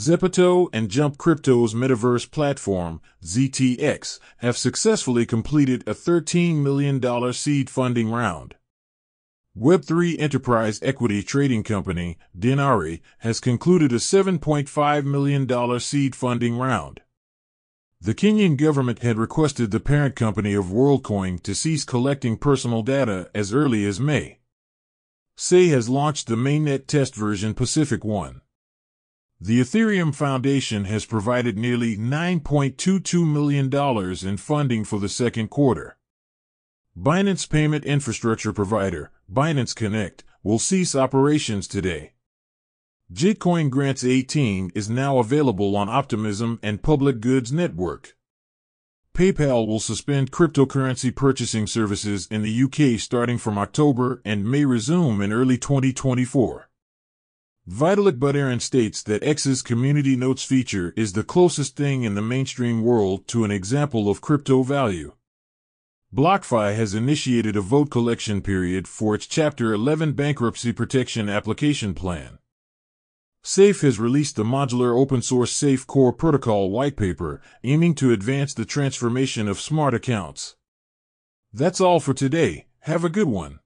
Zepeto and Jump Crypto's metaverse platform, ZTX, have successfully completed a $13 million seed funding round. Web3 enterprise equity trading company, Dinari, has concluded a $7.5 million seed funding round. The Kenyan government had requested the parent company of WorldCoin to cease collecting personal data as early as May. Sei has launched the mainnet test version Pacific 1. The Ethereum Foundation has provided nearly $9.22 million in funding for the second quarter. Binance payment infrastructure provider, Binance Connect, will cease operations today. Gitcoin Grants 18 is now available on Optimism and Public Goods Network. PayPal will suspend cryptocurrency purchasing services in the UK starting from October and may resume in early 2024. Vitalik Buterin states that X's community notes feature is the closest thing in the mainstream world to an example of crypto value. BlockFi has initiated a vote collection period for its Chapter 11 bankruptcy protection application plan. SAFE has released the modular open source SAFE Core Protocol whitepaper, aiming to advance the transformation of smart accounts. That's all for today. Have a good one.